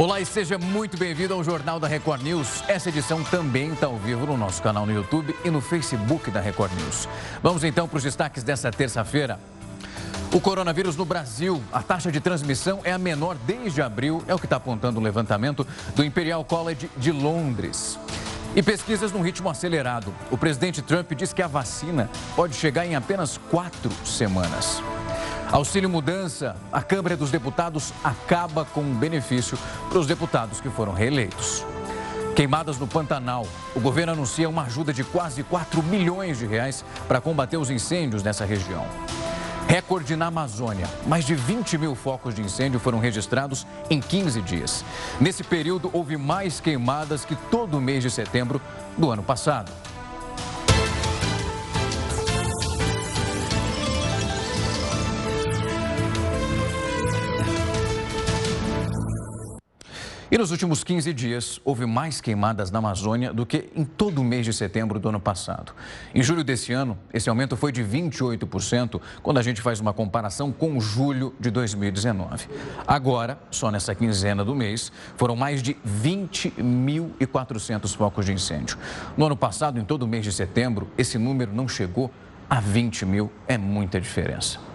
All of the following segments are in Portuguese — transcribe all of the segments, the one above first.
Olá e seja muito bem-vindo ao Jornal da Record News. Essa edição também está ao vivo no nosso canal no YouTube e no Facebook da Record News. Vamos então para os destaques dessa terça-feira. O coronavírus no Brasil, a taxa de transmissão é a menor desde abril, é o que está apontando o levantamento do Imperial College de Londres. E pesquisas num ritmo acelerado. O presidente Trump diz que a vacina pode chegar em apenas quatro semanas. Auxílio Mudança, a Câmara dos Deputados acaba com um benefício para os deputados que foram reeleitos. Queimadas no Pantanal. O governo anuncia uma ajuda de quase 4 milhões de reais para combater os incêndios nessa região. Recorde na Amazônia. Mais de 20 mil focos de incêndio foram registrados em 15 dias. Nesse período, houve mais queimadas que todo o mês de setembro do ano passado. E nos últimos 15 dias, houve mais queimadas na Amazônia do que em todo o mês de setembro do ano passado. Em julho desse ano, esse aumento foi de 28%, quando a gente faz uma comparação com julho de 2019. Agora, só nessa quinzena do mês, foram mais de 20.400 focos de incêndio. No ano passado, em todo o mês de setembro, esse número não chegou a 20 mil. É muita diferença.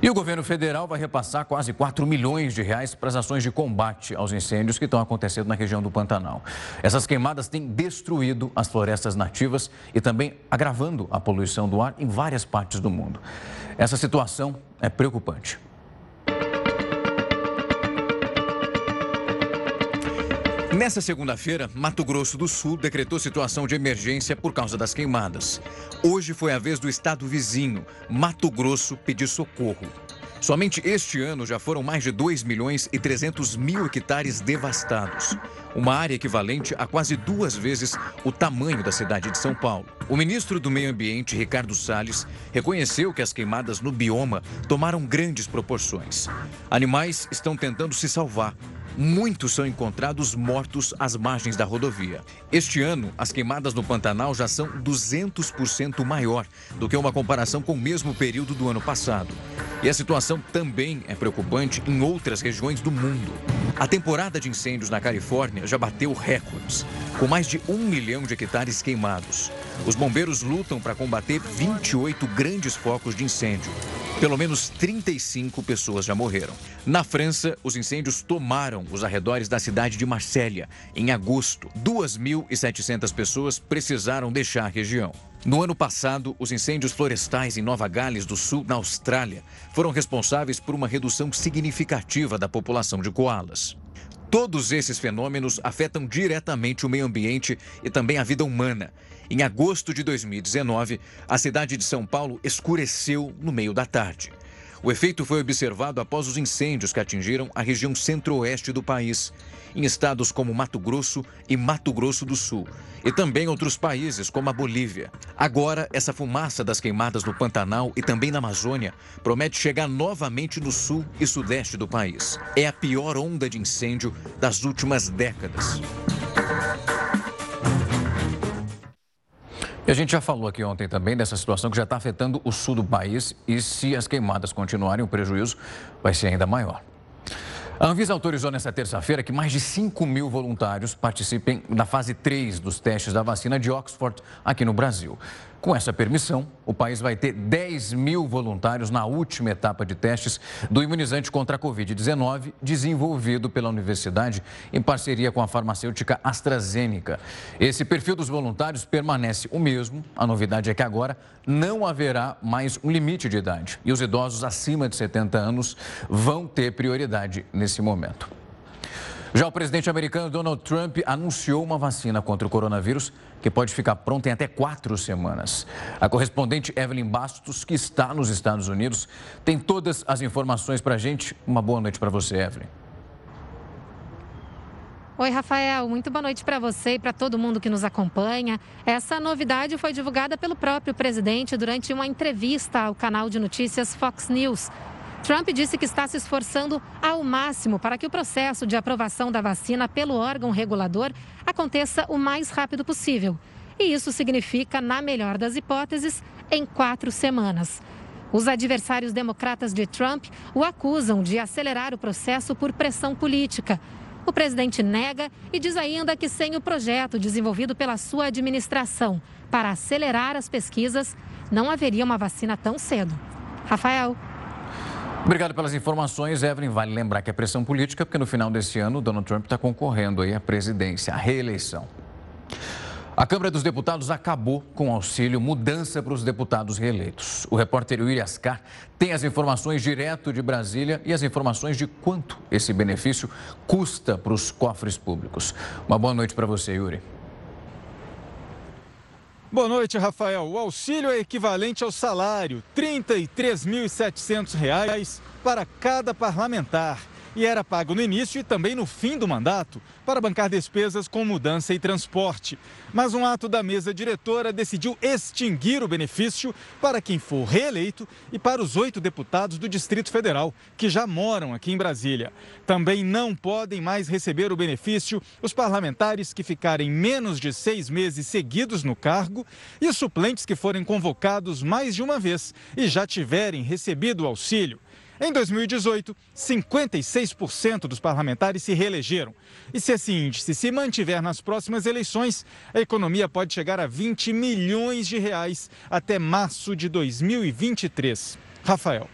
E o governo federal vai repassar quase 4 milhões de reais para as ações de combate aos incêndios que estão acontecendo na região do Pantanal. Essas queimadas têm destruído as florestas nativas e também agravando a poluição do ar em várias partes do mundo. Essa situação é preocupante. Nessa segunda-feira, Mato Grosso do Sul decretou situação de emergência por causa das queimadas. Hoje foi a vez do estado vizinho, Mato Grosso, pedir socorro. Somente este ano já foram mais de 2 milhões e 300 mil hectares devastados. Uma área equivalente a quase duas vezes o tamanho da cidade de São Paulo. O ministro do Meio Ambiente, Ricardo Salles, reconheceu que as queimadas no bioma tomaram grandes proporções. Animais estão tentando se salvar, Muitos são encontrados mortos às margens da rodovia. Este ano, as queimadas no Pantanal já são 200% maior do que uma comparação com o mesmo período do ano passado. E a situação também é preocupante em outras regiões do mundo. A temporada de incêndios na Califórnia já bateu recordes, com mais de um milhão de hectares queimados. Os bombeiros lutam para combater 28 grandes focos de incêndio. Pelo menos 35 pessoas já morreram. Na França, os incêndios tomaram os arredores da cidade de Marsella em agosto. 2.700 pessoas precisaram deixar a região. No ano passado, os incêndios florestais em Nova Gales do Sul, na Austrália, foram responsáveis por uma redução significativa da população de koalas. Todos esses fenômenos afetam diretamente o meio ambiente e também a vida humana. Em agosto de 2019, a cidade de São Paulo escureceu no meio da tarde. O efeito foi observado após os incêndios que atingiram a região centro-oeste do país, em estados como Mato Grosso e Mato Grosso do Sul, e também outros países como a Bolívia. Agora, essa fumaça das queimadas no Pantanal e também na Amazônia promete chegar novamente no sul e sudeste do país. É a pior onda de incêndio das últimas décadas. E a gente já falou aqui ontem também dessa situação que já está afetando o sul do país e se as queimadas continuarem, o prejuízo vai ser ainda maior. A Anvisa autorizou nesta terça-feira que mais de 5 mil voluntários participem da fase 3 dos testes da vacina de Oxford aqui no Brasil. Com essa permissão, o país vai ter 10 mil voluntários na última etapa de testes do imunizante contra a Covid-19, desenvolvido pela universidade em parceria com a farmacêutica AstraZeneca. Esse perfil dos voluntários permanece o mesmo. A novidade é que agora não haverá mais um limite de idade e os idosos acima de 70 anos vão ter prioridade nesse momento. Já o presidente americano Donald Trump anunciou uma vacina contra o coronavírus que pode ficar pronta em até quatro semanas. A correspondente Evelyn Bastos, que está nos Estados Unidos, tem todas as informações para a gente. Uma boa noite para você, Evelyn. Oi, Rafael. Muito boa noite para você e para todo mundo que nos acompanha. Essa novidade foi divulgada pelo próprio presidente durante uma entrevista ao canal de notícias Fox News. Trump disse que está se esforçando ao máximo para que o processo de aprovação da vacina pelo órgão regulador aconteça o mais rápido possível. E isso significa, na melhor das hipóteses, em quatro semanas. Os adversários democratas de Trump o acusam de acelerar o processo por pressão política. O presidente nega e diz ainda que sem o projeto desenvolvido pela sua administração para acelerar as pesquisas, não haveria uma vacina tão cedo. Rafael. Obrigado pelas informações, Evelyn. Vale lembrar que é pressão política, porque no final desse ano, Donald Trump está concorrendo aí à presidência, à reeleição. A Câmara dos Deputados acabou com o auxílio mudança para os deputados reeleitos. O repórter Yuri Ascar tem as informações direto de Brasília e as informações de quanto esse benefício custa para os cofres públicos. Uma boa noite para você, Yuri. Boa noite, Rafael. O auxílio é equivalente ao salário, R$ 33.700 para cada parlamentar e era pago no início e também no fim do mandato para bancar despesas com mudança e transporte. Mas um ato da mesa diretora decidiu extinguir o benefício para quem for reeleito e para os oito deputados do Distrito Federal, que já moram aqui em Brasília. Também não podem mais receber o benefício os parlamentares que ficarem menos de seis meses seguidos no cargo e suplentes que forem convocados mais de uma vez e já tiverem recebido o auxílio. Em 2018, 56% dos parlamentares se reelegeram. E se esse índice se mantiver nas próximas eleições, a economia pode chegar a 20 milhões de reais até março de 2023. Rafael.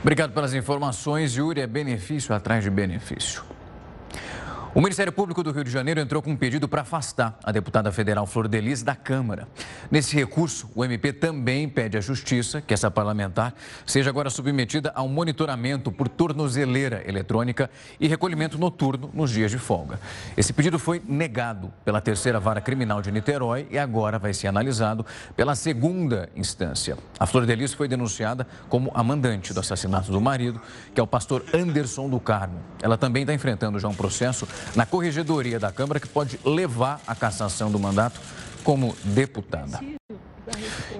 Obrigado pelas informações, Yuri. É benefício atrás de benefício. O Ministério Público do Rio de Janeiro entrou com um pedido para afastar a deputada federal Flor Delis da Câmara. Nesse recurso, o MP também pede à Justiça que essa parlamentar seja agora submetida a um monitoramento por tornozeleira eletrônica e recolhimento noturno nos dias de folga. Esse pedido foi negado pela terceira vara criminal de Niterói e agora vai ser analisado pela segunda instância. A Flor Delis foi denunciada como a mandante do assassinato do marido, que é o pastor Anderson do Carmo. Ela também está enfrentando já um processo na corregedoria da Câmara que pode levar à cassação do mandato como deputada.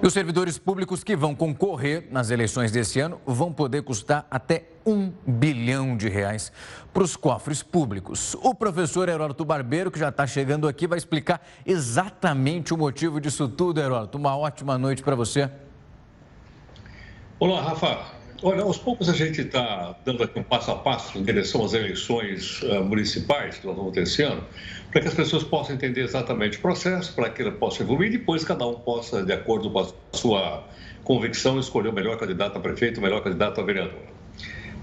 E os servidores públicos que vão concorrer nas eleições desse ano vão poder custar até um bilhão de reais para os cofres públicos. O professor Heródoto Barbeiro, que já está chegando aqui, vai explicar exatamente o motivo disso tudo, Heródoto. Uma ótima noite para você. Olá, Rafa. Olha, aos poucos a gente está dando aqui um passo a passo em direção às eleições uh, municipais que nós vamos ter esse ano, para que as pessoas possam entender exatamente o processo, para que ele possa evoluir e depois cada um possa, de acordo com a sua convicção, escolher o melhor candidato a prefeito, o melhor candidato a vereador.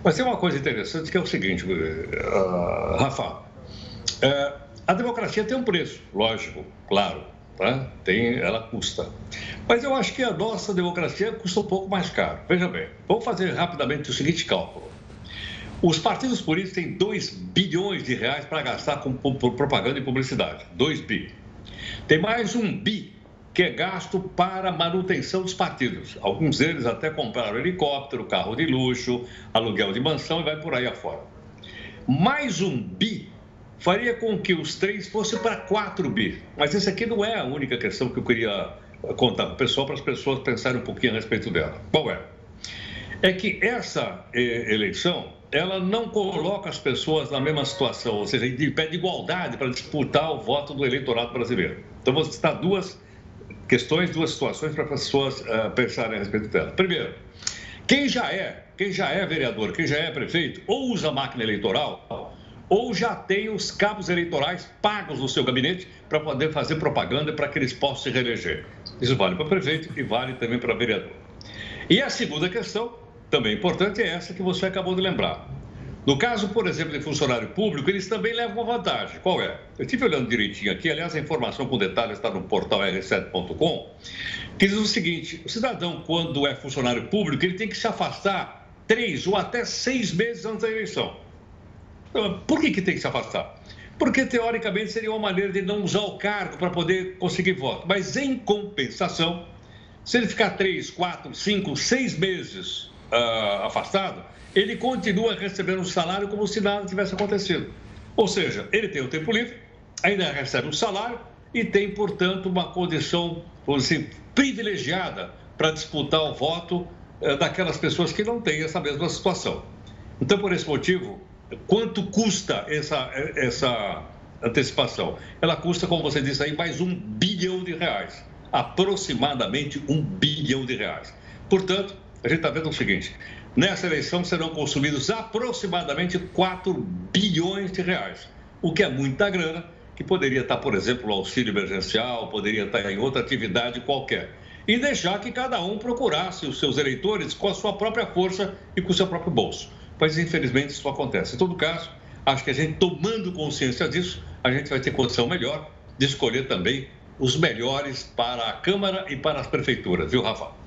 Mas tem uma coisa interessante que é o seguinte, uh, Rafa, uh, a democracia tem um preço, lógico, claro, tá? tem, ela custa. Mas eu acho que a nossa democracia custa um pouco mais caro. Veja bem, vamos fazer rapidamente o seguinte cálculo. Os partidos políticos têm 2 bilhões de reais para gastar com propaganda e publicidade. 2 bi. Tem mais um bi que é gasto para manutenção dos partidos. Alguns deles até compraram helicóptero, carro de luxo, aluguel de mansão e vai por aí afora. Mais um bi faria com que os três fossem para 4 bi. Mas essa aqui não é a única questão que eu queria contar para o pessoal, para as pessoas pensarem um pouquinho a respeito dela. Qual é? É que essa eh, eleição, ela não coloca as pessoas na mesma situação, ou seja, de pé de igualdade para disputar o voto do eleitorado brasileiro. Então, vou citar duas questões, duas situações para as pessoas uh, pensarem a respeito dela. Primeiro, quem já é, quem já é vereador, quem já é prefeito, ou usa máquina eleitoral, ou já tem os cabos eleitorais pagos no seu gabinete para poder fazer propaganda para que eles possam se reeleger. Isso vale para prefeito e vale também para vereador. E a segunda questão, também importante, é essa que você acabou de lembrar. No caso, por exemplo, de funcionário público, eles também levam uma vantagem. Qual é? Eu estive olhando direitinho aqui, aliás, a informação com detalhes está no portal r7.com, que diz o seguinte: o cidadão, quando é funcionário público, ele tem que se afastar três ou até seis meses antes da eleição. Por que, que tem que se afastar? Porque, teoricamente, seria uma maneira de não usar o cargo para poder conseguir voto. Mas, em compensação, se ele ficar três, quatro, cinco, seis meses uh, afastado, ele continua recebendo o salário como se nada tivesse acontecido. Ou seja, ele tem o tempo livre, ainda recebe o salário e tem, portanto, uma condição, dizer, privilegiada para disputar o voto uh, daquelas pessoas que não têm essa mesma situação. Então, por esse motivo, Quanto custa essa, essa antecipação? Ela custa, como você disse aí, mais um bilhão de reais. Aproximadamente um bilhão de reais. Portanto, A gente está vendo o seguinte: nessa eleição serão consumidos aproximadamente 4 bilhões de reais, o que é muita grana, que poderia estar, por exemplo, no auxílio emergencial, poderia estar em outra atividade qualquer. E deixar que cada um procurasse os seus eleitores com a sua própria força e com o seu próprio bolso. Mas, infelizmente, isso acontece. Em todo caso, acho que a gente tomando consciência disso, a gente vai ter condição melhor de escolher também os melhores para a Câmara e para as prefeituras, viu, Rafa?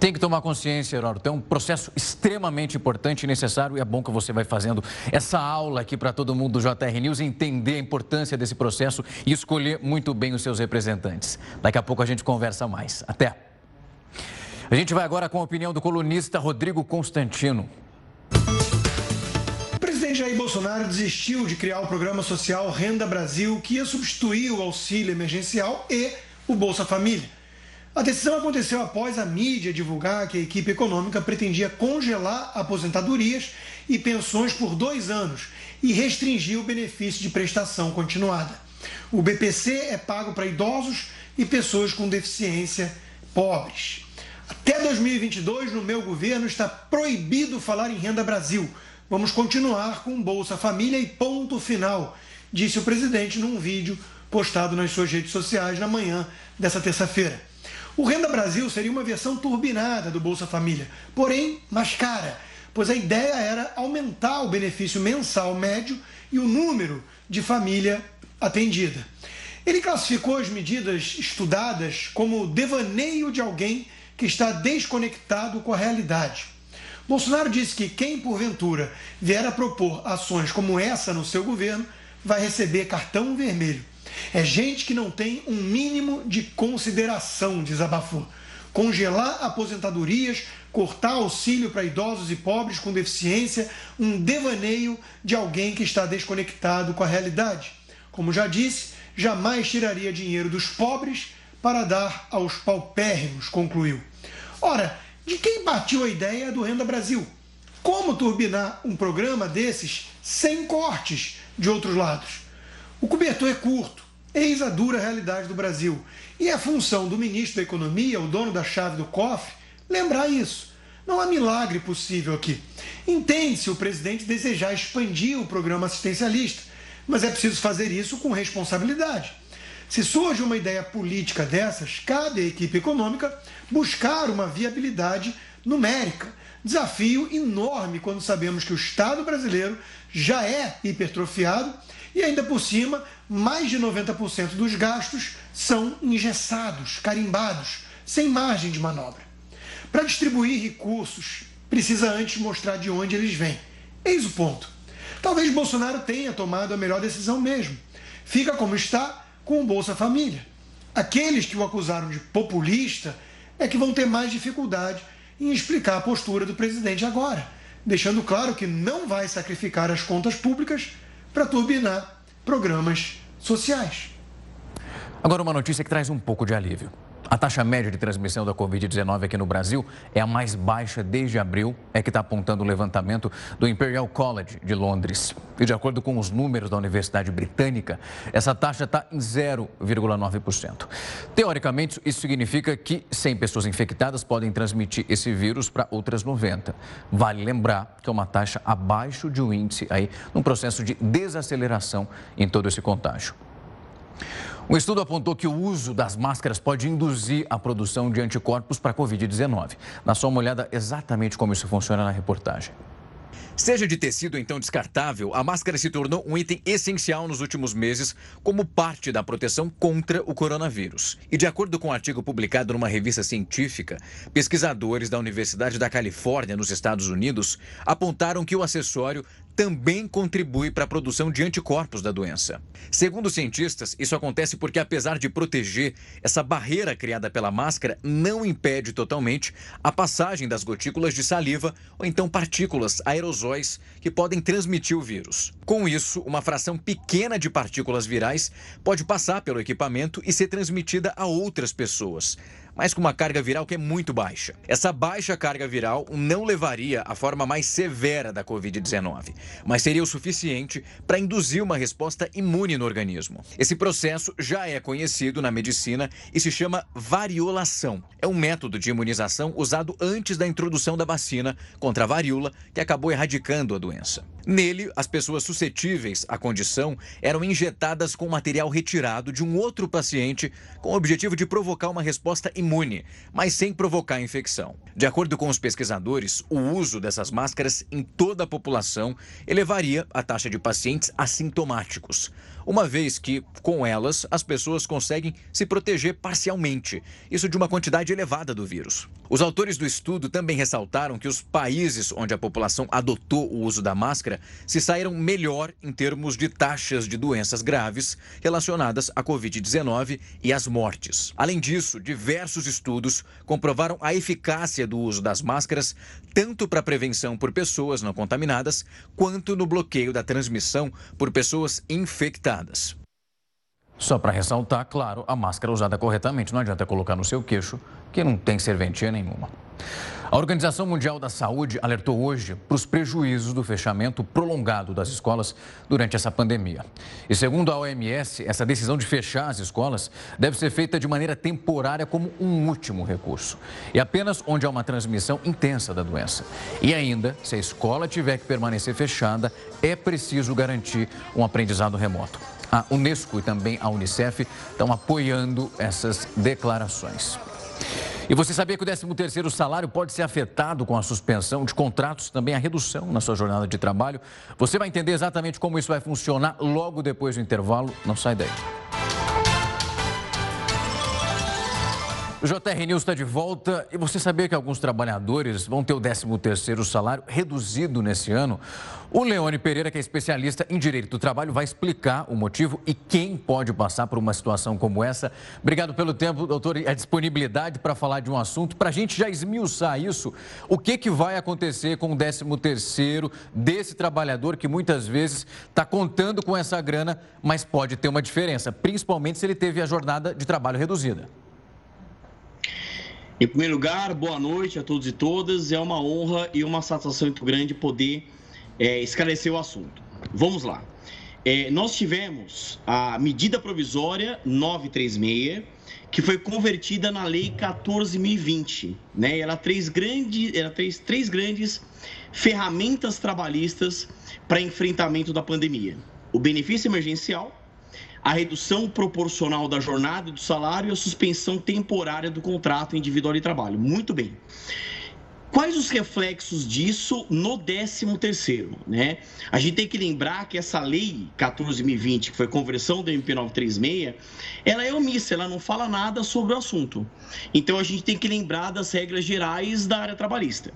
Tem que tomar consciência, Heródoto. É um processo extremamente importante e necessário e é bom que você vai fazendo essa aula aqui para todo mundo do JR News entender a importância desse processo e escolher muito bem os seus representantes. Daqui a pouco a gente conversa mais. Até. A gente vai agora com a opinião do colunista Rodrigo Constantino. Presidente Jair Bolsonaro desistiu de criar o programa social Renda Brasil, que ia substituir o auxílio emergencial e o Bolsa Família. A decisão aconteceu após a mídia divulgar que a equipe econômica pretendia congelar aposentadorias e pensões por dois anos e restringir o benefício de prestação continuada. O BPC é pago para idosos e pessoas com deficiência pobres. Até 2022, no meu governo, está proibido falar em Renda Brasil. Vamos continuar com Bolsa Família e ponto final, disse o presidente num vídeo postado nas suas redes sociais na manhã dessa terça-feira. O Renda Brasil seria uma versão turbinada do Bolsa Família, porém mais cara, pois a ideia era aumentar o benefício mensal médio e o número de família atendida. Ele classificou as medidas estudadas como devaneio de alguém que está desconectado com a realidade. Bolsonaro disse que quem, porventura, vier a propor ações como essa no seu governo vai receber cartão vermelho. É gente que não tem um mínimo de consideração, desabafou. Congelar aposentadorias, cortar auxílio para idosos e pobres com deficiência, um devaneio de alguém que está desconectado com a realidade. Como já disse, jamais tiraria dinheiro dos pobres para dar aos paupérrimos, concluiu. Ora, de quem partiu a ideia do Renda Brasil? Como turbinar um programa desses sem cortes de outros lados? O cobertor é curto, eis a dura realidade do Brasil. E é função do ministro da Economia, o dono da chave do cofre, lembrar isso. Não há milagre possível aqui. Entende-se o presidente desejar expandir o programa assistencialista, mas é preciso fazer isso com responsabilidade. Se surge uma ideia política dessas, cabe à equipe econômica buscar uma viabilidade numérica. Desafio enorme quando sabemos que o Estado brasileiro já é hipertrofiado e ainda por cima, mais de 90% dos gastos são engessados, carimbados, sem margem de manobra. Para distribuir recursos, precisa antes mostrar de onde eles vêm. Eis o ponto. Talvez Bolsonaro tenha tomado a melhor decisão mesmo. Fica como está com o Bolsa Família. Aqueles que o acusaram de populista é que vão ter mais dificuldade em explicar a postura do presidente agora, deixando claro que não vai sacrificar as contas públicas para turbinar programas sociais. Agora, uma notícia que traz um pouco de alívio. A taxa média de transmissão da Covid-19 aqui no Brasil é a mais baixa desde abril, é que está apontando o levantamento do Imperial College de Londres. E de acordo com os números da Universidade Britânica, essa taxa está em 0,9%. Teoricamente, isso significa que 100 pessoas infectadas podem transmitir esse vírus para outras 90. Vale lembrar que é uma taxa abaixo de um índice aí, num processo de desaceleração em todo esse contágio. Um estudo apontou que o uso das máscaras pode induzir a produção de anticorpos para a Covid-19. Na uma olhada exatamente como isso funciona na reportagem. Seja de tecido então descartável, a máscara se tornou um item essencial nos últimos meses como parte da proteção contra o coronavírus. E de acordo com um artigo publicado numa revista científica, pesquisadores da Universidade da Califórnia, nos Estados Unidos, apontaram que o acessório também contribui para a produção de anticorpos da doença. Segundo os cientistas, isso acontece porque, apesar de proteger, essa barreira criada pela máscara não impede totalmente a passagem das gotículas de saliva ou então partículas aerosóis que podem transmitir o vírus. Com isso, uma fração pequena de partículas virais pode passar pelo equipamento e ser transmitida a outras pessoas, mas com uma carga viral que é muito baixa. Essa baixa carga viral não levaria à forma mais severa da Covid-19, mas seria o suficiente para induzir uma resposta imune no organismo. Esse processo já é conhecido na medicina e se chama variolação. É um método de imunização usado antes da introdução da vacina contra a varíola, que acabou erradicando a doença. Nele, as pessoas suscetíveis à condição eram injetadas com material retirado de um outro paciente com o objetivo de provocar uma resposta imune, mas sem provocar infecção. De acordo com os pesquisadores, o uso dessas máscaras em toda a população elevaria a taxa de pacientes assintomáticos uma vez que, com elas, as pessoas conseguem se proteger parcialmente, isso de uma quantidade elevada do vírus. Os autores do estudo também ressaltaram que os países onde a população adotou o uso da máscara se saíram melhor em termos de taxas de doenças graves relacionadas à Covid-19 e às mortes. Além disso, diversos estudos comprovaram a eficácia do uso das máscaras tanto para a prevenção por pessoas não contaminadas quanto no bloqueio da transmissão por pessoas infectadas. Só para ressaltar, claro, a máscara usada corretamente. Não adianta colocar no seu queixo, que não tem serventia nenhuma. A Organização Mundial da Saúde alertou hoje para os prejuízos do fechamento prolongado das escolas durante essa pandemia. E segundo a OMS, essa decisão de fechar as escolas deve ser feita de maneira temporária como um último recurso. E apenas onde há uma transmissão intensa da doença. E ainda, se a escola tiver que permanecer fechada, é preciso garantir um aprendizado remoto. A Unesco e também a Unicef estão apoiando essas declarações. E você sabia que o 13º salário pode ser afetado com a suspensão de contratos, também a redução na sua jornada de trabalho? Você vai entender exatamente como isso vai funcionar logo depois do intervalo. Não sai daí. O JR News está de volta e você sabia que alguns trabalhadores vão ter o 13º salário reduzido nesse ano? O Leone Pereira, que é especialista em direito do trabalho, vai explicar o motivo e quem pode passar por uma situação como essa. Obrigado pelo tempo, doutor, e a disponibilidade para falar de um assunto. Para a gente já esmiuçar isso, o que, que vai acontecer com o 13º desse trabalhador que muitas vezes está contando com essa grana, mas pode ter uma diferença, principalmente se ele teve a jornada de trabalho reduzida. Em primeiro lugar, boa noite a todos e todas. É uma honra e uma satisfação muito grande poder é, esclarecer o assunto. Vamos lá. É, nós tivemos a medida provisória 936, que foi convertida na Lei 14.020. Né? Ela grande, ela traz três grandes ferramentas trabalhistas para enfrentamento da pandemia: o benefício emergencial, a redução proporcional da jornada e do salário e a suspensão temporária do contrato individual de trabalho. Muito bem. Quais os reflexos disso no 13 terceiro, né? A gente tem que lembrar que essa lei 14.020, que foi conversão do MP 936, ela é omissa, ela não fala nada sobre o assunto. Então a gente tem que lembrar das regras gerais da área trabalhista.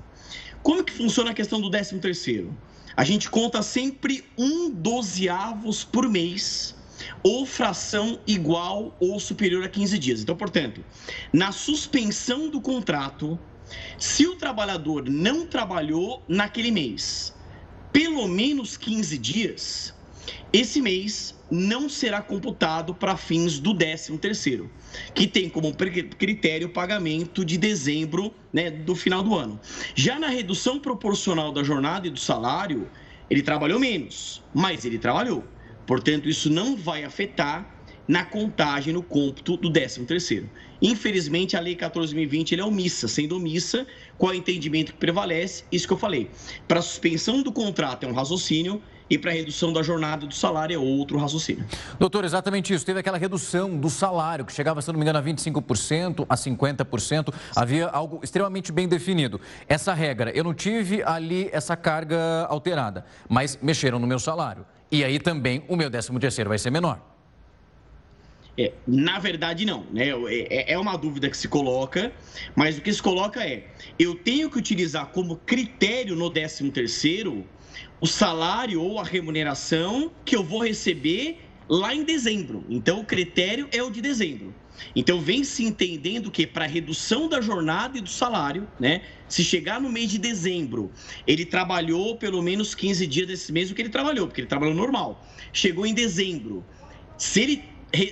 Como que funciona a questão do 13 terceiro? A gente conta sempre um dozeavos por mês ou fração igual ou superior a 15 dias. Então, portanto, na suspensão do contrato, se o trabalhador não trabalhou naquele mês pelo menos 15 dias, esse mês não será computado para fins do 13 terceiro, que tem como critério o pagamento de dezembro né, do final do ano. Já na redução proporcional da jornada e do salário, ele trabalhou menos, mas ele trabalhou. Portanto, isso não vai afetar na contagem, no cômputo do 13º. Infelizmente, a Lei 14.020 é omissa, sendo omissa, qual é o entendimento que prevalece? Isso que eu falei. Para a suspensão do contrato é um raciocínio e para a redução da jornada do salário é outro raciocínio. Doutor, exatamente isso. Teve aquela redução do salário, que chegava, se não me engano, a 25%, a 50%. Havia algo extremamente bem definido. Essa regra, eu não tive ali essa carga alterada, mas mexeram no meu salário. E aí também o meu 13 terceiro vai ser menor. É, na verdade, não. Né? É, é, é uma dúvida que se coloca, mas o que se coloca é: eu tenho que utilizar como critério no 13 terceiro o salário ou a remuneração que eu vou receber lá em dezembro. Então, o critério é o de dezembro. Então, vem se entendendo que para redução da jornada e do salário, né? Se chegar no mês de dezembro, ele trabalhou pelo menos 15 dias desse mês o que ele trabalhou, porque ele trabalhou normal. Chegou em dezembro. Se ele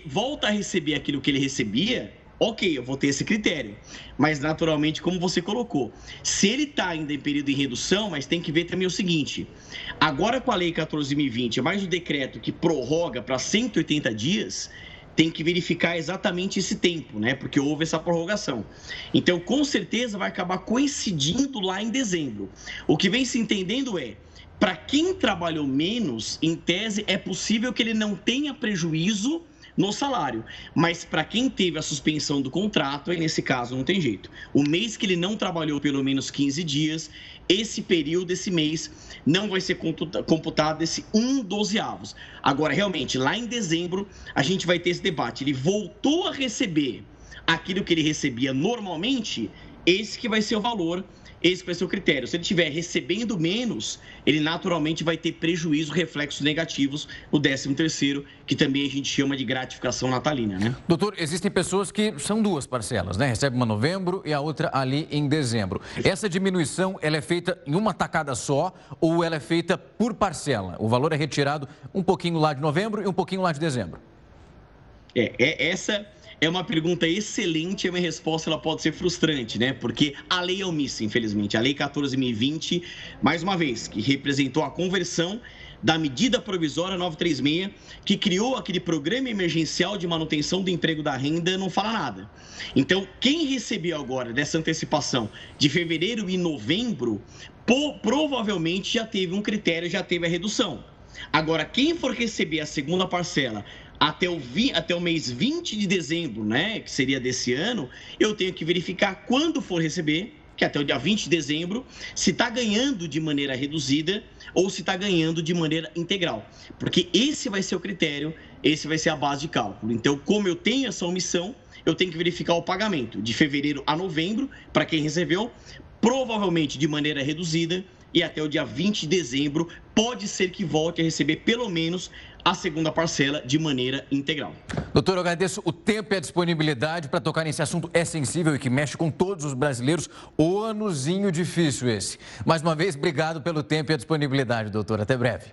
volta a receber aquilo que ele recebia, ok, eu vou ter esse critério. Mas, naturalmente, como você colocou, se ele está ainda em período de redução, mas tem que ver também o seguinte: agora com a Lei 14.020, mais o decreto que prorroga para 180 dias, tem que verificar exatamente esse tempo, né? Porque houve essa prorrogação. Então, com certeza, vai acabar coincidindo lá em dezembro. O que vem se entendendo é. Para quem trabalhou menos, em tese, é possível que ele não tenha prejuízo no salário. Mas para quem teve a suspensão do contrato, aí nesse caso não tem jeito. O mês que ele não trabalhou pelo menos 15 dias, esse período, esse mês, não vai ser computado esse um dozeavos. Agora, realmente, lá em dezembro, a gente vai ter esse debate. Ele voltou a receber aquilo que ele recebia normalmente, esse que vai ser o valor esse vai ser o critério. Se ele estiver recebendo menos, ele naturalmente vai ter prejuízo, reflexos negativos no 13 terceiro, que também a gente chama de gratificação natalina, né? Doutor, existem pessoas que são duas parcelas, né? Recebe uma em novembro e a outra ali em dezembro. Essa diminuição, ela é feita em uma tacada só ou ela é feita por parcela? O valor é retirado um pouquinho lá de novembro e um pouquinho lá de dezembro? É, é essa é uma pergunta excelente e a minha resposta ela pode ser frustrante, né? Porque a lei é omissa, infelizmente. A lei 14.020, mais uma vez, que representou a conversão da medida provisória 936, que criou aquele programa emergencial de manutenção do emprego da renda, não fala nada. Então, quem recebeu agora dessa antecipação de fevereiro e novembro, provavelmente já teve um critério, já teve a redução. Agora, quem for receber a segunda parcela até o, vi, até o mês 20 de dezembro, né, que seria desse ano, eu tenho que verificar quando for receber, que é até o dia 20 de dezembro, se está ganhando de maneira reduzida ou se está ganhando de maneira integral. Porque esse vai ser o critério, esse vai ser a base de cálculo. Então, como eu tenho essa omissão, eu tenho que verificar o pagamento de fevereiro a novembro, para quem recebeu, provavelmente de maneira reduzida, e até o dia 20 de dezembro pode ser que volte a receber pelo menos a segunda parcela de maneira integral. Doutor, eu agradeço o tempo e a disponibilidade para tocar nesse assunto é sensível e que mexe com todos os brasileiros. O anozinho difícil esse. Mais uma vez, obrigado pelo tempo e a disponibilidade, doutor. Até breve.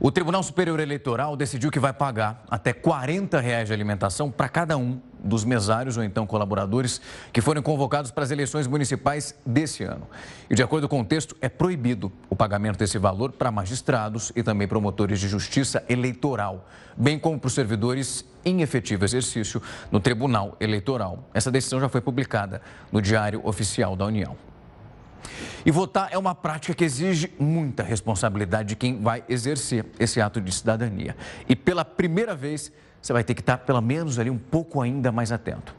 O Tribunal Superior Eleitoral decidiu que vai pagar até 40 reais de alimentação para cada um dos mesários ou então colaboradores que forem convocados para as eleições municipais desse ano. E de acordo com o texto, é proibido o pagamento desse valor para magistrados e também promotores de justiça eleitoral, bem como para os servidores em efetivo exercício no Tribunal Eleitoral. Essa decisão já foi publicada no Diário Oficial da União. E votar é uma prática que exige muita responsabilidade de quem vai exercer esse ato de cidadania. E pela primeira vez, você vai ter que estar pelo menos ali um pouco ainda mais atento.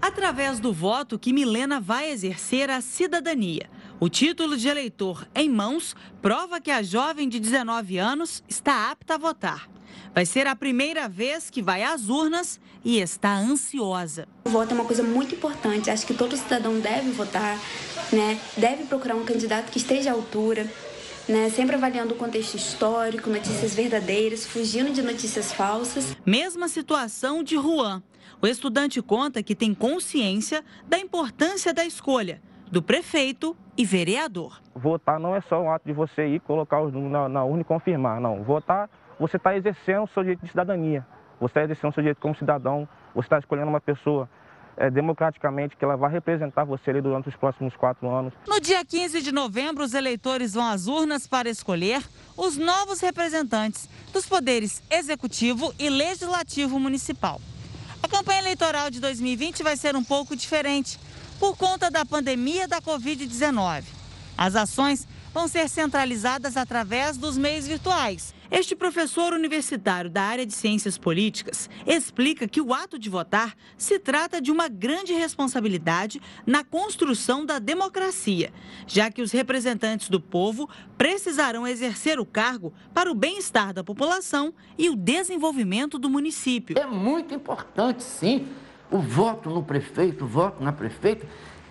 Através do voto que Milena vai exercer a cidadania. O título de eleitor em mãos prova que a jovem de 19 anos está apta a votar. Vai ser a primeira vez que vai às urnas e está ansiosa. O voto é uma coisa muito importante. Acho que todo cidadão deve votar, né? Deve procurar um candidato que esteja à altura, né? Sempre avaliando o contexto histórico, notícias verdadeiras, fugindo de notícias falsas. Mesma situação de Juan. O estudante conta que tem consciência da importância da escolha do prefeito e vereador. Votar não é só um ato de você ir colocar os números na, na urna e confirmar, não. Votar você está exercendo o seu direito de cidadania. Você está exercendo o seu direito como cidadão. Você está escolhendo uma pessoa é, democraticamente que ela vai representar você ali durante os próximos quatro anos. No dia 15 de novembro, os eleitores vão às urnas para escolher os novos representantes dos poderes executivo e legislativo municipal. A campanha eleitoral de 2020 vai ser um pouco diferente por conta da pandemia da Covid-19. As ações vão ser centralizadas através dos meios virtuais. Este professor universitário da área de ciências políticas explica que o ato de votar se trata de uma grande responsabilidade na construção da democracia, já que os representantes do povo precisarão exercer o cargo para o bem-estar da população e o desenvolvimento do município. É muito importante, sim, o voto no prefeito, o voto na prefeita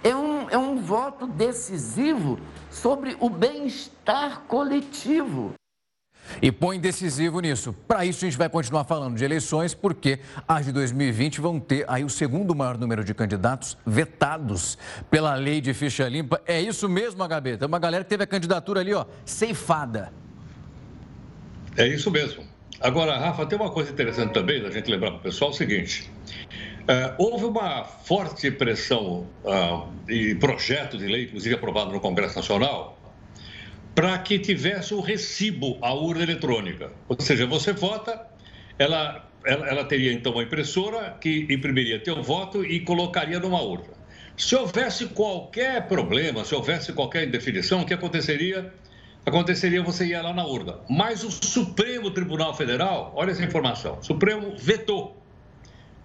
é um, é um voto decisivo sobre o bem-estar coletivo. e põe decisivo nisso. Para isso, a gente vai continuar falando de eleições, porque as de 2020 vão ter aí o segundo maior número de candidatos vetados pela lei de ficha limpa. É isso mesmo, HB? Tem uma galera que teve a candidatura ali, ó, ceifada. É isso mesmo. Agora, Rafa, tem uma coisa interessante também da gente lembrar para o pessoal: é o seguinte. Uh, houve uma forte pressão uh, e projeto de lei, inclusive aprovado no Congresso Nacional, para que tivesse o recibo à urna eletrônica. Ou seja, você vota, ela, ela, ela teria então uma impressora que imprimiria teu voto e colocaria numa urna. Se houvesse qualquer problema, se houvesse qualquer indefinição, o que aconteceria? Aconteceria você ia lá na urna. Mas o Supremo Tribunal Federal, olha essa informação, o Supremo vetou.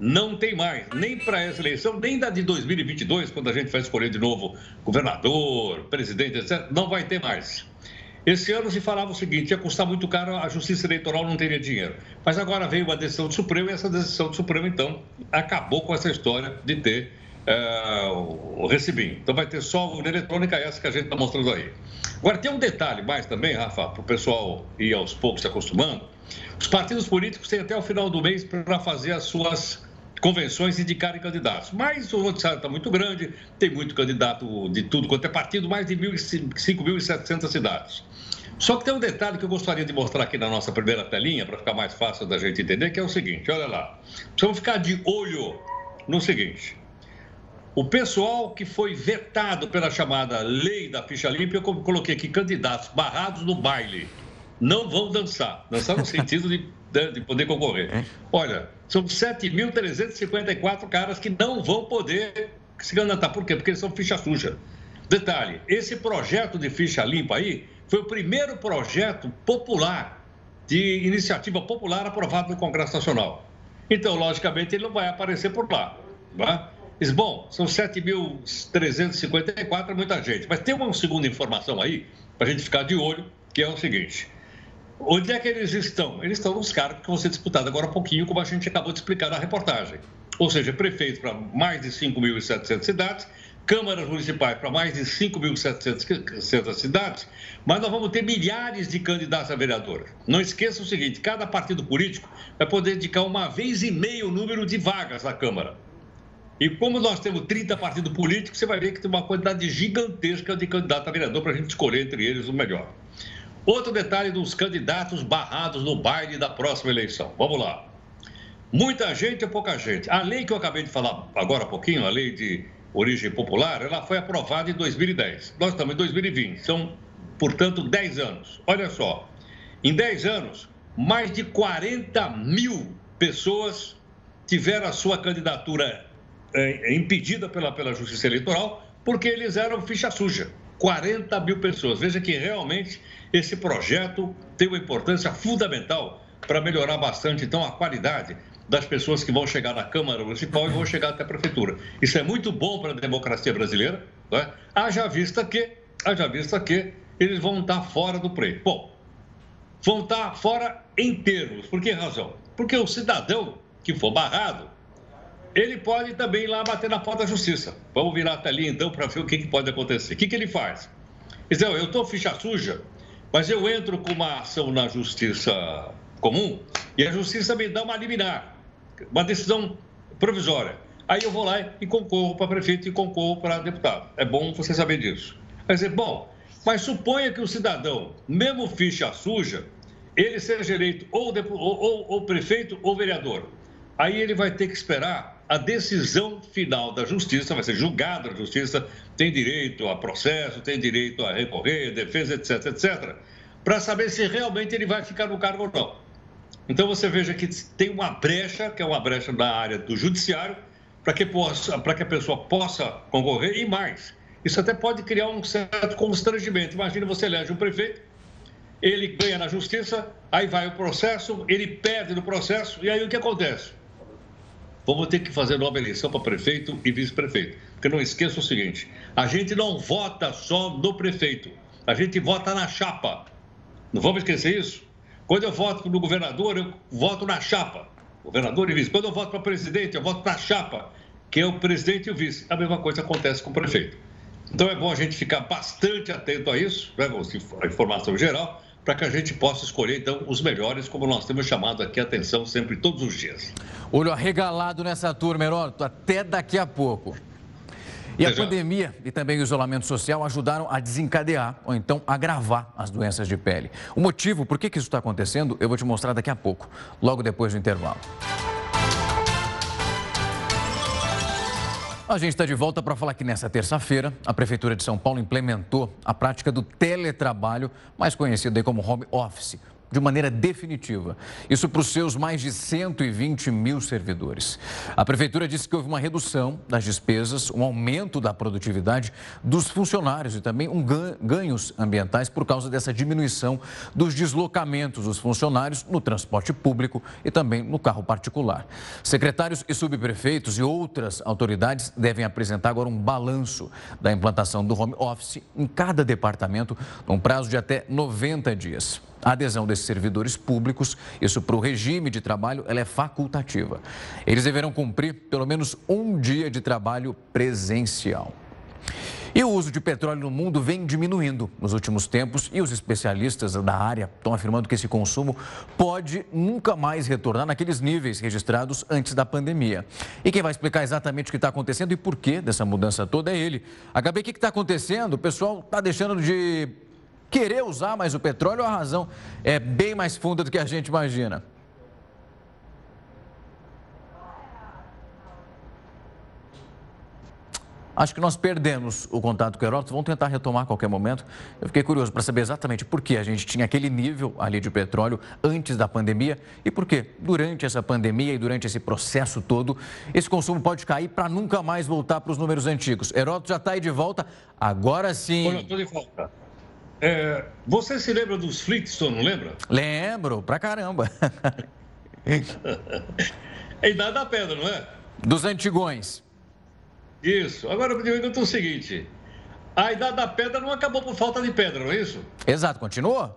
Não tem mais, nem para essa eleição, nem da de 2022, quando a gente vai escolher de novo governador, presidente, etc. Não vai ter mais. Esse ano se falava o seguinte: ia custar muito caro, a justiça eleitoral não teria dinheiro. Mas agora veio uma decisão do Supremo e essa decisão do Supremo, então, acabou com essa história de ter é, o recibinho. Então vai ter só a eletrônica, essa que a gente está mostrando aí. Agora, tem um detalhe mais também, Rafa, para o pessoal ir aos poucos se acostumando. Os partidos políticos têm até o final do mês para fazer as suas convenções indicarem candidatos. Mas o noticiário está muito grande, tem muito candidato de tudo quanto é partido, mais de 5.700 cidades. Só que tem um detalhe que eu gostaria de mostrar aqui na nossa primeira telinha, para ficar mais fácil da gente entender, que é o seguinte: olha lá. Precisamos ficar de olho no seguinte. O pessoal que foi vetado pela chamada lei da ficha limpa, eu coloquei aqui candidatos barrados no baile. Não vão dançar. Dançar no sentido de, de poder concorrer. É. Olha, são 7.354 caras que não vão poder se candidatar. Por quê? Porque eles são ficha suja. Detalhe: esse projeto de ficha limpa aí foi o primeiro projeto popular, de iniciativa popular aprovado no Congresso Nacional. Então, logicamente, ele não vai aparecer por lá. Tá? Bom, são 7.354, é muita gente. Mas tem uma segunda informação aí, para a gente ficar de olho, que é o seguinte. Onde é que eles estão? Eles estão nos cargos que vão ser disputados agora um pouquinho, como a gente acabou de explicar na reportagem. Ou seja, prefeitos para mais de 5.700 cidades câmaras municipais para mais de 5.700 cidades, mas nós vamos ter milhares de candidatos a vereador. Não esqueça o seguinte: cada partido político vai poder indicar uma vez e meio o número de vagas na Câmara. E como nós temos 30 partidos políticos, você vai ver que tem uma quantidade gigantesca de candidatos a vereador para a gente escolher entre eles o melhor. Outro detalhe dos candidatos barrados no baile da próxima eleição. Vamos lá. Muita gente ou pouca gente. A lei que eu acabei de falar agora há pouquinho, a lei de origem popular, ela foi aprovada em 2010. Nós estamos em 2020, são, portanto, 10 anos. Olha só, em 10 anos, mais de 40 mil pessoas tiveram a sua candidatura é, impedida pela, pela Justiça Eleitoral porque eles eram ficha suja. 40 mil pessoas. Veja que realmente esse projeto tem uma importância fundamental para melhorar bastante, então, a qualidade das pessoas que vão chegar na Câmara Municipal e vão chegar até a Prefeitura. Isso é muito bom para a democracia brasileira, né? haja vista que, haja vista que eles vão estar fora do pleito. Bom, vão estar fora em termos. Por que razão? Porque o cidadão que for barrado, ele pode também ir lá bater na porta da justiça. Vamos virar a telinha então para ver o que, que pode acontecer. O que, que ele faz? Então, eu estou ficha suja, mas eu entro com uma ação na justiça comum e a justiça me dá uma liminar uma decisão provisória. Aí eu vou lá e concorro para prefeito e concorro para deputado. É bom você saber disso. Vai dizer, bom, mas suponha que o cidadão, mesmo ficha suja, ele seja eleito ou, ou, ou prefeito ou vereador. Aí ele vai ter que esperar a decisão final da justiça, vai ser julgado a justiça, tem direito a processo, tem direito a recorrer, defesa, etc, etc, para saber se realmente ele vai ficar no cargo ou não. Então você veja que tem uma brecha, que é uma brecha da área do judiciário, para que, possa, que a pessoa possa concorrer e mais. Isso até pode criar um certo constrangimento. Imagina você elege um prefeito, ele ganha na justiça, aí vai o processo, ele perde no processo, e aí o que acontece? Vamos ter que fazer nova eleição para prefeito e vice-prefeito. Porque não esqueça o seguinte: a gente não vota só no prefeito, a gente vota na chapa. Não vamos esquecer isso? Quando eu voto no governador, eu voto na chapa. Governador e vice. Quando eu voto para presidente, eu voto na chapa, que é o presidente e o vice. A mesma coisa acontece com o prefeito. Então é bom a gente ficar bastante atento a isso, né, a informação geral, para que a gente possa escolher, então, os melhores, como nós temos chamado aqui a atenção sempre, todos os dias. Olho arregalado nessa turma, Heródoto, até daqui a pouco. E a pandemia e também o isolamento social ajudaram a desencadear ou então agravar as doenças de pele. O motivo por que, que isso está acontecendo eu vou te mostrar daqui a pouco, logo depois do intervalo. A gente está de volta para falar que nessa terça-feira a Prefeitura de São Paulo implementou a prática do teletrabalho, mais conhecido como home office de maneira definitiva. Isso para os seus mais de 120 mil servidores. A Prefeitura disse que houve uma redução das despesas, um aumento da produtividade dos funcionários e também um ganhos ambientais por causa dessa diminuição dos deslocamentos dos funcionários no transporte público e também no carro particular. Secretários e subprefeitos e outras autoridades devem apresentar agora um balanço da implantação do home office em cada departamento, num prazo de até 90 dias. A adesão desses servidores públicos, isso para o regime de trabalho, ela é facultativa. Eles deverão cumprir pelo menos um dia de trabalho presencial. E o uso de petróleo no mundo vem diminuindo nos últimos tempos e os especialistas da área estão afirmando que esse consumo pode nunca mais retornar naqueles níveis registrados antes da pandemia. E quem vai explicar exatamente o que está acontecendo e por que dessa mudança toda é ele. HB, o que está acontecendo? O pessoal está deixando de querer usar mais o petróleo, a razão é bem mais funda do que a gente imagina. Acho que nós perdemos o contato com o Heródoto, vamos tentar retomar a qualquer momento. Eu fiquei curioso para saber exatamente por que a gente tinha aquele nível ali de petróleo antes da pandemia e por que, durante essa pandemia e durante esse processo todo, esse consumo pode cair para nunca mais voltar para os números antigos. Heródoto já está aí de volta, agora sim. Estou de volta. É, você se lembra dos Flintstones, não lembra? Lembro, pra caramba. é a idade da pedra, não é? Dos antigões. Isso. Agora me pergunta o seguinte: a idade da pedra não acabou por falta de pedra, não é isso? Exato, continuou?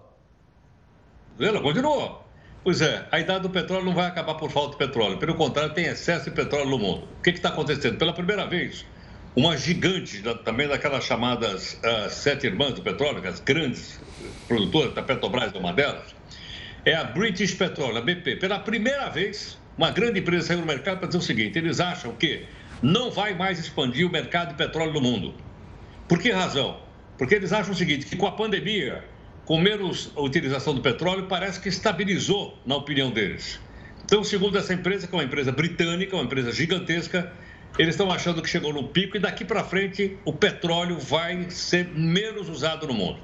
Ela continuou. Pois é, a idade do petróleo não vai acabar por falta de petróleo. Pelo contrário, tem excesso de petróleo no mundo. O que está acontecendo? Pela primeira vez, uma gigante também daquelas chamadas uh, sete irmãs do petróleo, as grandes produtoras, a Petrobras é uma delas, é a British Petroleum, a BP. Pela primeira vez, uma grande empresa saiu no mercado para dizer o seguinte: eles acham que não vai mais expandir o mercado de petróleo no mundo. Por que razão? Porque eles acham o seguinte: que com a pandemia, com menos utilização do petróleo, parece que estabilizou, na opinião deles. Então, segundo essa empresa, que é uma empresa britânica, uma empresa gigantesca, eles estão achando que chegou no pico e daqui para frente o petróleo vai ser menos usado no mundo.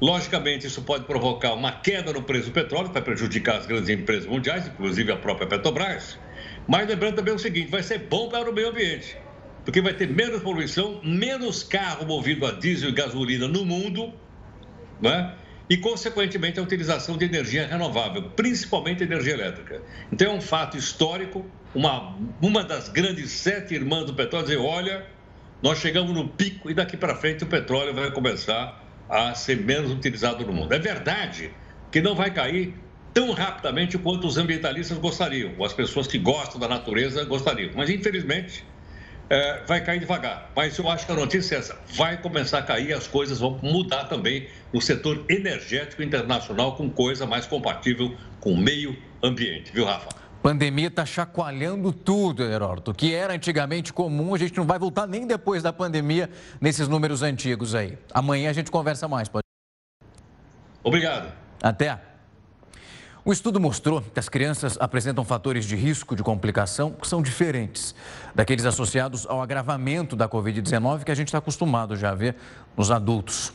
Logicamente, isso pode provocar uma queda no preço do petróleo, vai prejudicar as grandes empresas mundiais, inclusive a própria Petrobras. Mas lembrando também o seguinte: vai ser bom para o meio ambiente, porque vai ter menos poluição, menos carro movido a diesel e gasolina no mundo, né? E, consequentemente, a utilização de energia renovável, principalmente energia elétrica. Então, é um fato histórico, uma, uma das grandes sete irmãs do petróleo dizer, olha, nós chegamos no pico e daqui para frente o petróleo vai começar a ser menos utilizado no mundo. É verdade que não vai cair tão rapidamente quanto os ambientalistas gostariam, ou as pessoas que gostam da natureza gostariam, mas infelizmente é, vai cair devagar. Mas eu acho que a notícia é essa: vai começar a cair, as coisas vão mudar também no setor energético internacional com coisa mais compatível com o meio ambiente, viu, Rafa? Pandemia está chacoalhando tudo, Heródoto. O que era antigamente comum, a gente não vai voltar nem depois da pandemia nesses números antigos aí. Amanhã a gente conversa mais. Pode... Obrigado. Até. O estudo mostrou que as crianças apresentam fatores de risco de complicação que são diferentes daqueles associados ao agravamento da Covid-19 que a gente está acostumado já a ver nos adultos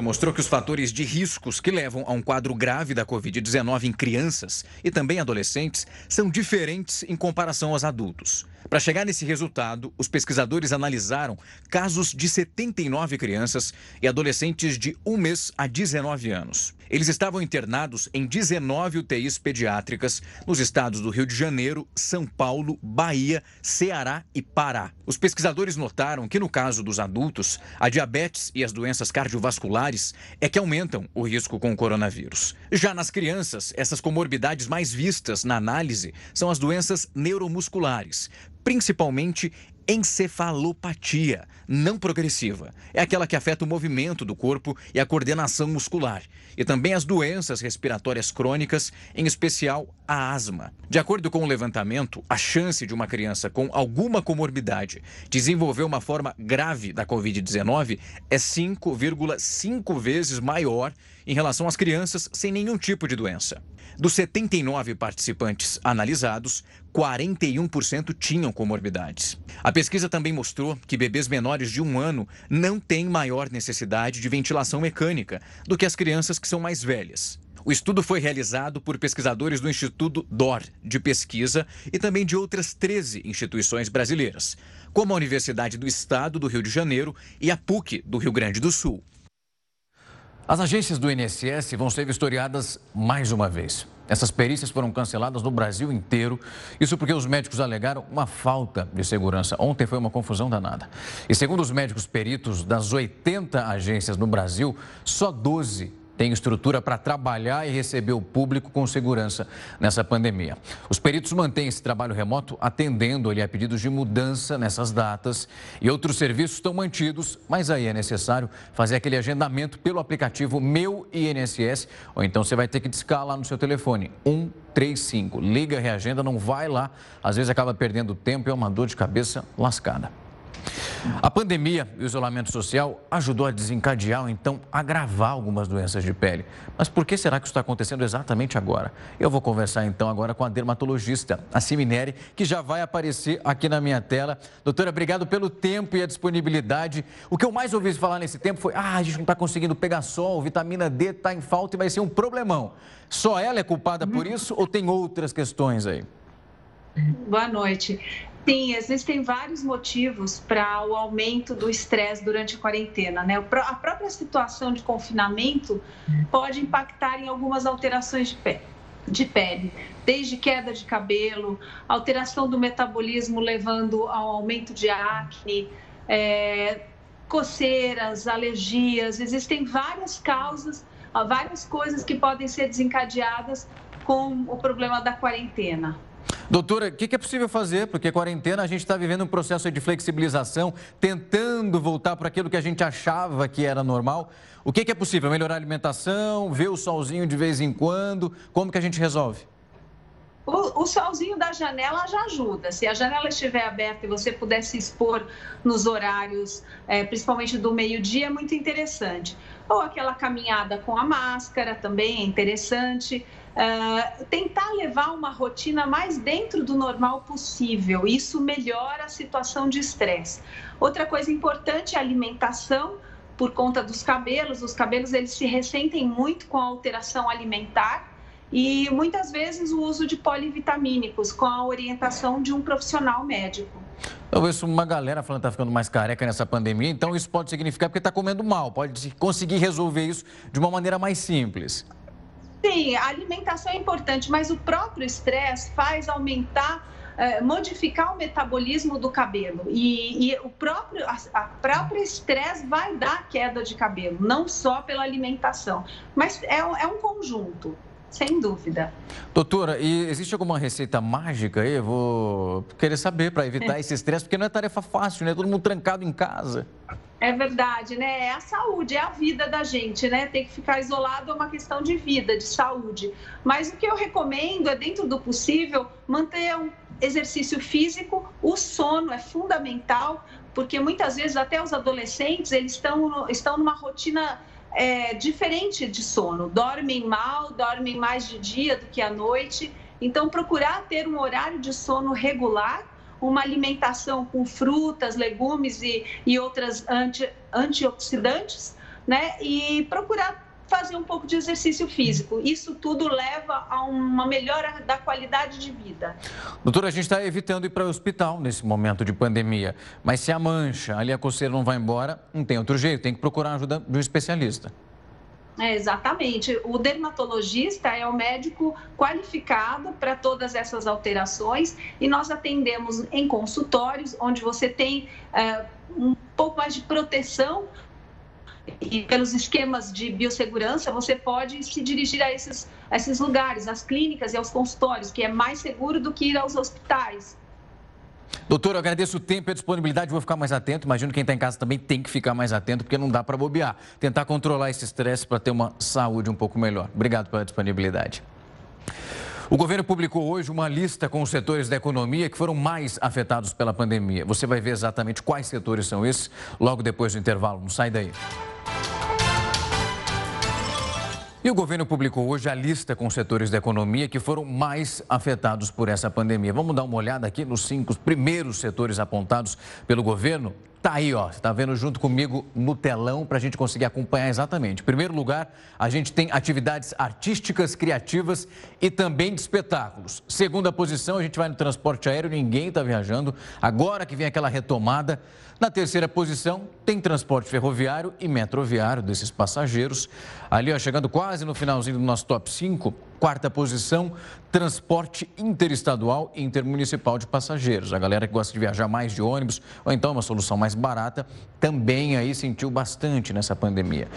mostrou que os fatores de riscos que levam a um quadro grave da Covid-19 em crianças e também adolescentes são diferentes em comparação aos adultos. Para chegar nesse resultado, os pesquisadores analisaram casos de 79 crianças e adolescentes de 1 mês a 19 anos. Eles estavam internados em 19 UTIs pediátricas nos estados do Rio de Janeiro, São Paulo, Bahia, Ceará e Pará. Os pesquisadores notaram que, no caso dos adultos, a diabetes e as doenças cardiovasculares é que aumentam o risco com o coronavírus. Já nas crianças, essas comorbidades mais vistas na análise são as doenças neuromusculares, principalmente encefalopatia não progressiva. É aquela que afeta o movimento do corpo e a coordenação muscular. E também as doenças respiratórias crônicas, em especial a asma. De acordo com o levantamento, a chance de uma criança com alguma comorbidade desenvolver uma forma grave da Covid-19 é 5,5 vezes maior em relação às crianças sem nenhum tipo de doença. Dos 79 participantes analisados, 41% tinham comorbidades. A pesquisa também mostrou que bebês menores de um ano não têm maior necessidade de ventilação mecânica do que as crianças que são mais velhas. O estudo foi realizado por pesquisadores do Instituto DOR de Pesquisa e também de outras 13 instituições brasileiras, como a Universidade do Estado do Rio de Janeiro e a PUC do Rio Grande do Sul. As agências do INSS vão ser vistoriadas mais uma vez. Essas perícias foram canceladas no Brasil inteiro. Isso porque os médicos alegaram uma falta de segurança. Ontem foi uma confusão danada. E segundo os médicos peritos das 80 agências no Brasil, só 12 tem estrutura para trabalhar e receber o público com segurança nessa pandemia. Os peritos mantêm esse trabalho remoto atendendo ali a pedidos de mudança nessas datas e outros serviços estão mantidos, mas aí é necessário fazer aquele agendamento pelo aplicativo Meu INSS ou então você vai ter que discar lá no seu telefone 135. Liga, reagenda, não vai lá, às vezes acaba perdendo tempo e é uma dor de cabeça lascada. A pandemia e o isolamento social ajudou a desencadear ou então agravar algumas doenças de pele. Mas por que será que isso está acontecendo exatamente agora? Eu vou conversar então agora com a dermatologista, a Simineri, que já vai aparecer aqui na minha tela. Doutora, obrigado pelo tempo e a disponibilidade. O que eu mais ouvi falar nesse tempo foi: ah, a gente não está conseguindo pegar sol, vitamina D está em falta e vai ser um problemão. Só ela é culpada por isso ou tem outras questões aí? Boa noite. Sim, existem vários motivos para o aumento do estresse durante a quarentena. Né? A própria situação de confinamento pode impactar em algumas alterações de pele, de pele, desde queda de cabelo, alteração do metabolismo levando ao aumento de acne, é, coceiras, alergias. Existem várias causas, várias coisas que podem ser desencadeadas com o problema da quarentena. Doutora, o que é possível fazer? Porque quarentena a gente está vivendo um processo de flexibilização, tentando voltar para aquilo que a gente achava que era normal. O que é possível? Melhorar a alimentação, ver o solzinho de vez em quando? Como que a gente resolve? O, o solzinho da janela já ajuda. Se a janela estiver aberta e você puder se expor nos horários, é, principalmente do meio-dia, é muito interessante. Ou aquela caminhada com a máscara também é interessante. Uh, tentar levar uma rotina mais dentro do normal possível. Isso melhora a situação de estresse. Outra coisa importante é a alimentação, por conta dos cabelos. Os cabelos eles se ressentem muito com a alteração alimentar e muitas vezes o uso de polivitamínicos com a orientação de um profissional médico. Eu vejo uma galera falando que está ficando mais careca nessa pandemia, então isso pode significar porque está comendo mal, pode conseguir resolver isso de uma maneira mais simples. Sim, a alimentação é importante, mas o próprio estresse faz aumentar eh, modificar o metabolismo do cabelo e, e o próprio a, a própria estresse vai dar queda de cabelo, não só pela alimentação, mas é, é um conjunto. Sem dúvida. Doutora, e existe alguma receita mágica aí? Eu vou querer saber para evitar esse estresse, porque não é tarefa fácil, né? Todo mundo trancado em casa. É verdade, né? É a saúde, é a vida da gente, né? Tem que ficar isolado é uma questão de vida, de saúde. Mas o que eu recomendo é, dentro do possível, manter um exercício físico. O sono é fundamental, porque muitas vezes até os adolescentes eles estão, estão numa rotina é, diferente de sono. Dormem mal, dormem mais de dia do que à noite. Então, procurar ter um horário de sono regular uma alimentação com frutas, legumes e, e outras anti, antioxidantes, né? E procurar fazer um pouco de exercício físico. Isso tudo leva a uma melhora da qualidade de vida. Doutora, a gente está evitando ir para o hospital nesse momento de pandemia, mas se a mancha, ali a coceira não vai embora, não tem outro jeito, tem que procurar ajuda de um especialista. É, exatamente. O dermatologista é o médico qualificado para todas essas alterações e nós atendemos em consultórios onde você tem é, um pouco mais de proteção e pelos esquemas de biossegurança, você pode se dirigir a esses, a esses lugares, às clínicas e aos consultórios, que é mais seguro do que ir aos hospitais. Doutor, eu agradeço o tempo e a disponibilidade, vou ficar mais atento. Imagino que quem está em casa também tem que ficar mais atento, porque não dá para bobear. Tentar controlar esse estresse para ter uma saúde um pouco melhor. Obrigado pela disponibilidade. O governo publicou hoje uma lista com os setores da economia que foram mais afetados pela pandemia. Você vai ver exatamente quais setores são esses logo depois do intervalo. Não sai daí. E o governo publicou hoje a lista com setores da economia que foram mais afetados por essa pandemia. Vamos dar uma olhada aqui nos cinco primeiros setores apontados pelo governo. Tá aí, ó. Está vendo junto comigo no telão para a gente conseguir acompanhar exatamente. Em primeiro lugar, a gente tem atividades artísticas, criativas e também de espetáculos. Segunda posição, a gente vai no transporte aéreo, ninguém está viajando. Agora que vem aquela retomada. Na terceira posição, tem transporte ferroviário e metroviário desses passageiros. Ali, ó, chegando quase no finalzinho do nosso top 5, quarta posição, transporte interestadual e intermunicipal de passageiros. A galera que gosta de viajar mais de ônibus, ou então uma solução mais barata, também aí sentiu bastante nessa pandemia.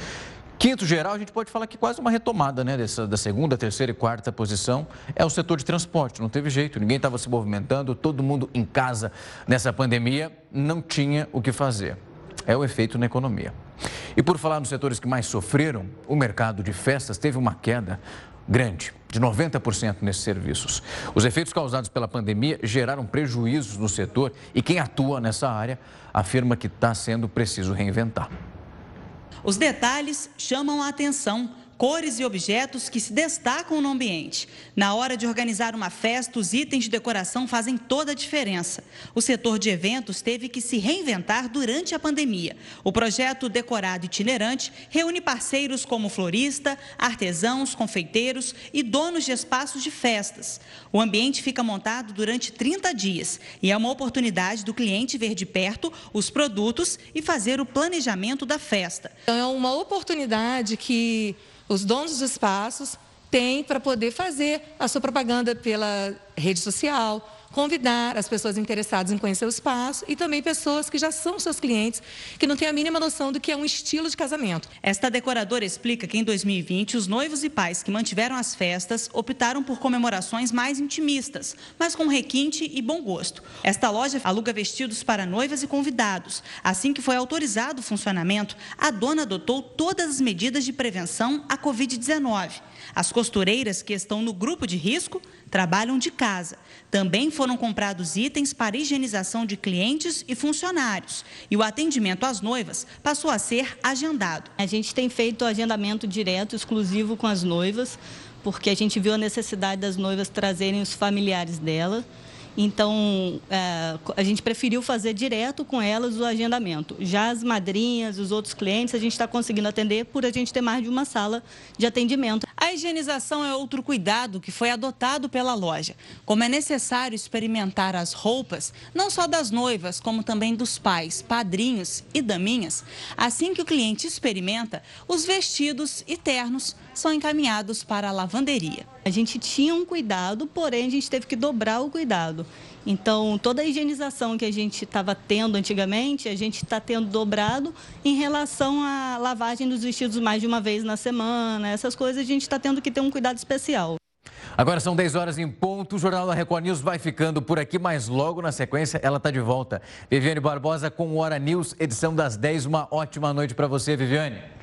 Quinto geral, a gente pode falar que quase uma retomada né, dessa, da segunda, terceira e quarta posição é o setor de transporte. Não teve jeito, ninguém estava se movimentando, todo mundo em casa nessa pandemia não tinha o que fazer. É o efeito na economia. E por falar nos setores que mais sofreram, o mercado de festas teve uma queda grande, de 90% nesses serviços. Os efeitos causados pela pandemia geraram prejuízos no setor e quem atua nessa área afirma que está sendo preciso reinventar. Os detalhes chamam a atenção cores e objetos que se destacam no ambiente. Na hora de organizar uma festa, os itens de decoração fazem toda a diferença. O setor de eventos teve que se reinventar durante a pandemia. O projeto Decorado Itinerante reúne parceiros como florista, artesãos, confeiteiros e donos de espaços de festas. O ambiente fica montado durante 30 dias e é uma oportunidade do cliente ver de perto os produtos e fazer o planejamento da festa. Então, é uma oportunidade que os donos dos espaços têm para poder fazer a sua propaganda pela rede social, convidar as pessoas interessadas em conhecer o espaço e também pessoas que já são seus clientes, que não têm a mínima noção do que é um estilo de casamento. Esta decoradora explica que em 2020 os noivos e pais que mantiveram as festas optaram por comemorações mais intimistas, mas com requinte e bom gosto. Esta loja aluga vestidos para noivas e convidados. Assim que foi autorizado o funcionamento, a dona adotou todas as medidas de prevenção à Covid-19. As costureiras que estão no grupo de risco trabalham de casa. Também foram comprados itens para higienização de clientes e funcionários. E o atendimento às noivas passou a ser agendado. A gente tem feito agendamento direto, exclusivo com as noivas, porque a gente viu a necessidade das noivas trazerem os familiares dela. Então, é, a gente preferiu fazer direto com elas o agendamento. Já as madrinhas, os outros clientes, a gente está conseguindo atender por a gente ter mais de uma sala de atendimento. A higienização é outro cuidado que foi adotado pela loja. Como é necessário experimentar as roupas, não só das noivas, como também dos pais, padrinhos e daminhas, assim que o cliente experimenta, os vestidos e ternos são encaminhados para a lavanderia. A gente tinha um cuidado, porém a gente teve que dobrar o cuidado. Então, toda a higienização que a gente estava tendo antigamente, a gente está tendo dobrado em relação à lavagem dos vestidos mais de uma vez na semana. Essas coisas a gente está tendo que ter um cuidado especial. Agora são 10 horas em ponto. O Jornal da Record News vai ficando por aqui, mas logo na sequência ela está de volta. Viviane Barbosa com o Hora News, edição das 10. Uma ótima noite para você, Viviane.